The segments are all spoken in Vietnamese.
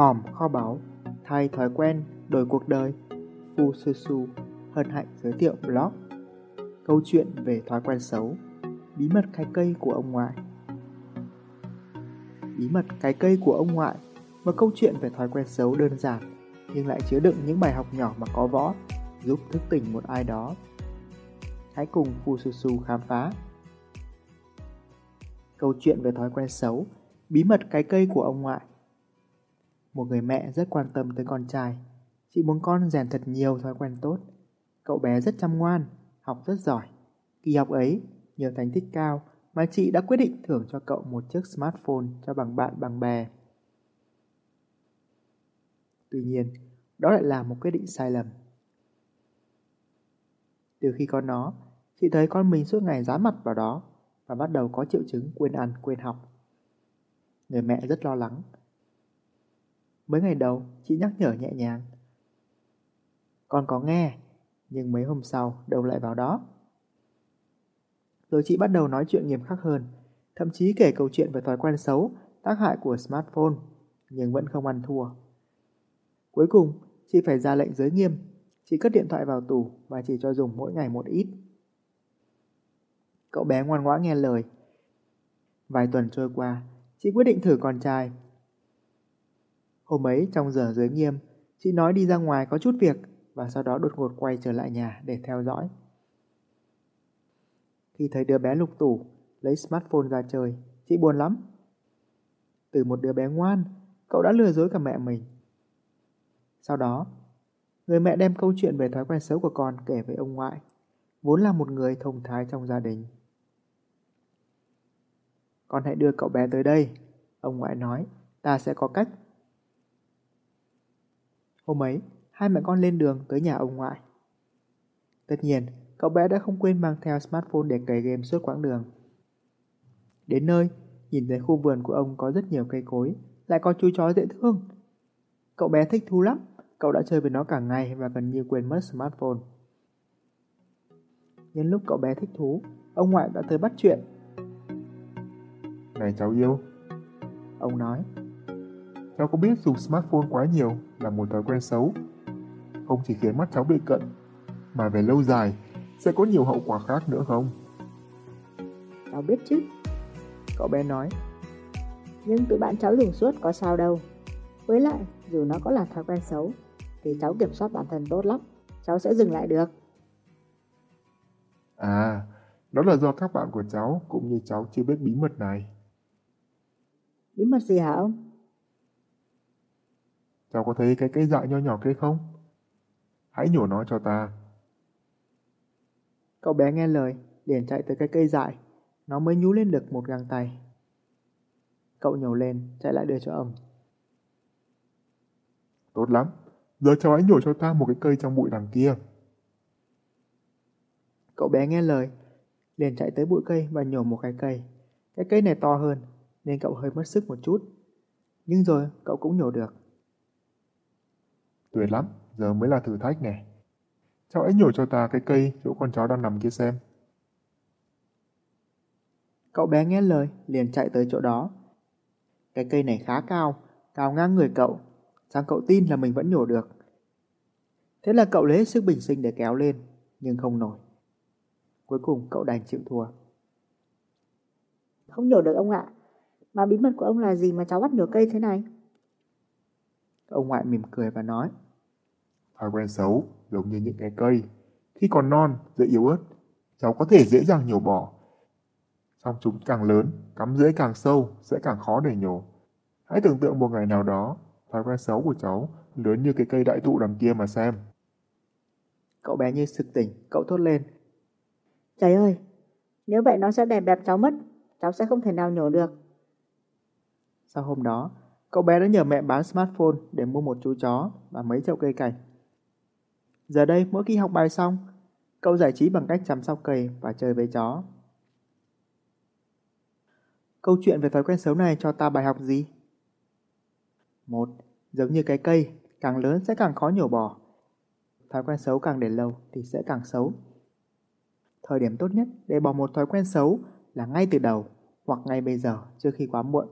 Hòm kho báu, thay thói quen, đổi cuộc đời. Fu Su Su hân hạnh giới thiệu blog. Câu chuyện về thói quen xấu Bí mật cái cây của ông ngoại. Bí mật cái cây của ông ngoại Một câu chuyện về thói quen xấu đơn giản Nhưng lại chứa đựng những bài học nhỏ mà có võ Giúp thức tỉnh một ai đó. Hãy cùng Fu Su Su khám phá. Câu chuyện về thói quen xấu Bí mật cái cây của ông ngoại. Một người mẹ rất quan tâm tới con trai Chị muốn con rèn thật nhiều thói quen tốt Cậu bé rất chăm ngoan, học rất giỏi. Kỳ học ấy, nhiều thành tích cao mà chị đã quyết định thưởng cho cậu một chiếc smartphone cho bằng bạn bằng bè. Tuy nhiên, đó lại là một quyết định sai lầm. Từ khi có nó, chị thấy con mình suốt ngày dán mặt vào đó và bắt đầu có triệu chứng quên ăn, quên học. Người mẹ rất lo lắng. Mấy ngày đầu, chị nhắc nhở nhẹ nhàng. Con có nghe, nhưng mấy hôm sau đâu lại vào đó. Rồi chị bắt đầu nói chuyện nghiêm khắc hơn, thậm chí kể câu chuyện về thói quen xấu, tác hại của smartphone, nhưng vẫn không ăn thua. Cuối cùng, chị phải ra lệnh giới nghiêm, chị cất điện thoại vào tủ và chỉ cho dùng mỗi ngày một ít. Cậu bé ngoan ngoãn nghe lời. Vài tuần trôi qua, chị quyết định thử con trai. Hôm ấy trong giờ giới nghiêm, chị nói đi ra ngoài có chút việc và sau đó đột ngột quay trở lại nhà để theo dõi. Khi thấy đứa bé lục tủ, lấy smartphone ra chơi, chị buồn lắm. Từ một đứa bé ngoan, cậu đã lừa dối cả mẹ mình. Sau đó, người mẹ đem câu chuyện về thói quen xấu của con kể với ông ngoại, vốn là một người thông thái trong gia đình. Con hãy đưa cậu bé tới đây, ông ngoại nói, ta sẽ có cách. Hôm ấy, hai mẹ con lên đường tới nhà ông ngoại. Tất nhiên, cậu bé đã không quên mang theo smartphone để cày game suốt quãng đường. Đến nơi, nhìn thấy khu vườn của ông có rất nhiều cây cối, lại có chú chó dễ thương. Cậu bé thích thú lắm, cậu đã chơi với nó cả ngày và gần như quên mất smartphone. Nhân lúc cậu bé thích thú, ông ngoại đã tới bắt chuyện. Này cháu yêu, ông nói. Cháu có biết dùng smartphone quá nhiều là một thói quen xấu không chỉ khiến mắt cháu bị cận, mà về lâu dài sẽ có nhiều hậu quả khác nữa không? Cháu biết chứ. Cậu bé nói. Nhưng tụi bạn cháu dùng suốt có sao đâu. Với lại, dù nó có là thói quen xấu, thì cháu kiểm soát bản thân tốt lắm. Cháu sẽ dừng lại được. À, đó là do các bạn của cháu cũng như cháu chưa biết bí mật này. Bí mật gì hả ông? Cháu có thấy cái cây dại nho nhỏ kia không? hãy nhổ nó cho ta. Cậu bé nghe lời, liền chạy tới cái cây dại, nó mới nhú lên được một găng tay. Cậu nhổ lên, chạy lại đưa cho ông. Tốt lắm, giờ cháu hãy nhổ cho ta một cái cây trong bụi đằng kia. Cậu bé nghe lời, liền chạy tới bụi cây và nhổ một cái cây. Cái cây này to hơn, nên cậu hơi mất sức một chút. Nhưng rồi cậu cũng nhổ được. Tuyệt lắm, giờ mới là thử thách nè. Cháu hãy nhổ cho ta cái cây chỗ con chó đang nằm kia xem. Cậu bé nghe lời, liền chạy tới chỗ đó. Cái cây này khá cao, cao ngang người cậu. Sao cậu tin là mình vẫn nhổ được? Thế là cậu lấy sức bình sinh để kéo lên, nhưng không nổi. Cuối cùng cậu đành chịu thua. Không nhổ được ông ạ. Mà bí mật của ông là gì mà cháu bắt nhổ cây thế này? Ông ngoại mỉm cười và nói. Thói quen xấu giống như những cái cây. Khi còn non, dễ yếu ớt, cháu có thể dễ dàng nhổ bỏ. Xong chúng càng lớn, cắm rễ càng sâu, sẽ càng khó để nhổ. Hãy tưởng tượng một ngày nào đó, thói quen xấu của cháu lớn như cái cây đại thụ đằng kia mà xem. Cậu bé như sực tỉnh, cậu thốt lên. Trời ơi, nếu vậy nó sẽ đè bẹp cháu mất, cháu sẽ không thể nào nhổ được. Sau hôm đó, cậu bé đã nhờ mẹ bán smartphone để mua một chú chó và mấy chậu cây cảnh. Giờ đây mỗi khi học bài xong, cậu giải trí bằng cách chăm sóc cây và chơi với chó. Câu chuyện về thói quen xấu này cho ta bài học gì? Một, giống như cái cây, càng lớn sẽ càng khó nhổ bỏ. Thói quen xấu càng để lâu thì sẽ càng xấu. Thời điểm tốt nhất để bỏ một thói quen xấu là ngay từ đầu hoặc ngay bây giờ trước khi quá muộn.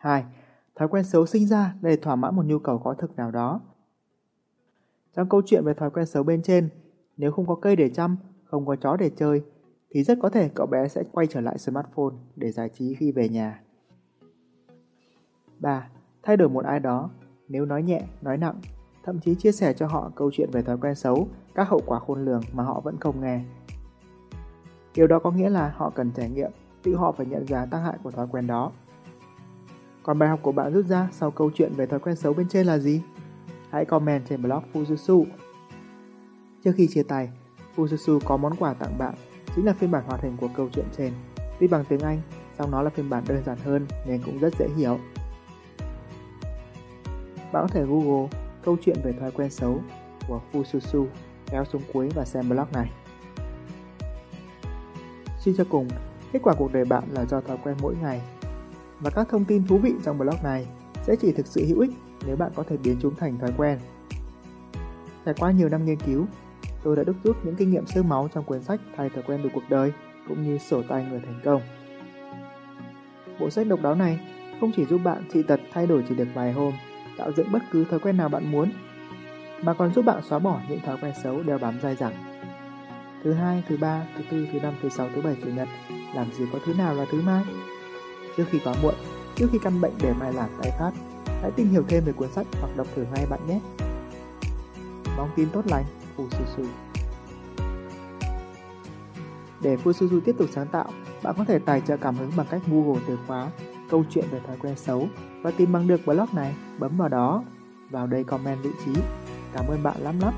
2. Thói quen xấu sinh ra để thỏa mãn một nhu cầu có thực nào đó. Trong câu chuyện về thói quen xấu bên trên, nếu không có cây để chăm, không có chó để chơi, thì rất có thể cậu bé sẽ quay trở lại smartphone để giải trí khi về nhà. 3. Thay đổi một ai đó, nếu nói nhẹ, nói nặng, thậm chí chia sẻ cho họ câu chuyện về thói quen xấu, các hậu quả khôn lường mà họ vẫn không nghe. Điều đó có nghĩa là họ cần trải nghiệm, tự họ phải nhận ra tác hại của thói quen đó. Còn bài học của bạn rút ra sau câu chuyện về thói quen xấu bên trên là gì? Hãy comment trên blog Fujitsu. Trước khi chia tay, Fujitsu có món quà tặng bạn, chính là phiên bản hoạt hình của câu chuyện trên. Tuy bằng tiếng Anh, song nó là phiên bản đơn giản hơn nên cũng rất dễ hiểu. Bạn có thể Google câu chuyện về thói quen xấu của Fujitsu kéo xuống cuối và xem blog này. Suy cho cùng, kết quả cuộc đời bạn là do thói quen mỗi ngày. Và các thông tin thú vị trong blog này sẽ chỉ thực sự hữu ích nếu bạn có thể biến chúng thành thói quen. Trải qua nhiều năm nghiên cứu, tôi đã đúc rút những kinh nghiệm sơ máu trong cuốn sách Thay thói quen được cuộc đời cũng như sổ tay người thành công. Bộ sách độc đáo này không chỉ giúp bạn trị tật thay đổi chỉ được vài hôm, tạo dựng bất cứ thói quen nào bạn muốn, mà còn giúp bạn xóa bỏ những thói quen xấu đeo bám dai dẳng. Thứ hai, thứ ba, thứ tư, thứ năm, thứ sáu, thứ bảy, chủ nhật, làm gì có thứ nào là thứ mai? Trước khi quá muộn, trước khi căn bệnh để mai làm tái phát, hãy tìm hiểu thêm về cuốn sách hoặc đọc thử ngay bạn nhé. Mong tin tốt lành, Fususu. Để Fususu tiếp tục sáng tạo, bạn có thể tài trợ cảm hứng bằng cách Google từ khóa câu chuyện về thói quen xấu và tìm bằng được blog này, bấm vào đó, vào đây comment vị trí. Cảm ơn bạn lắm lắm.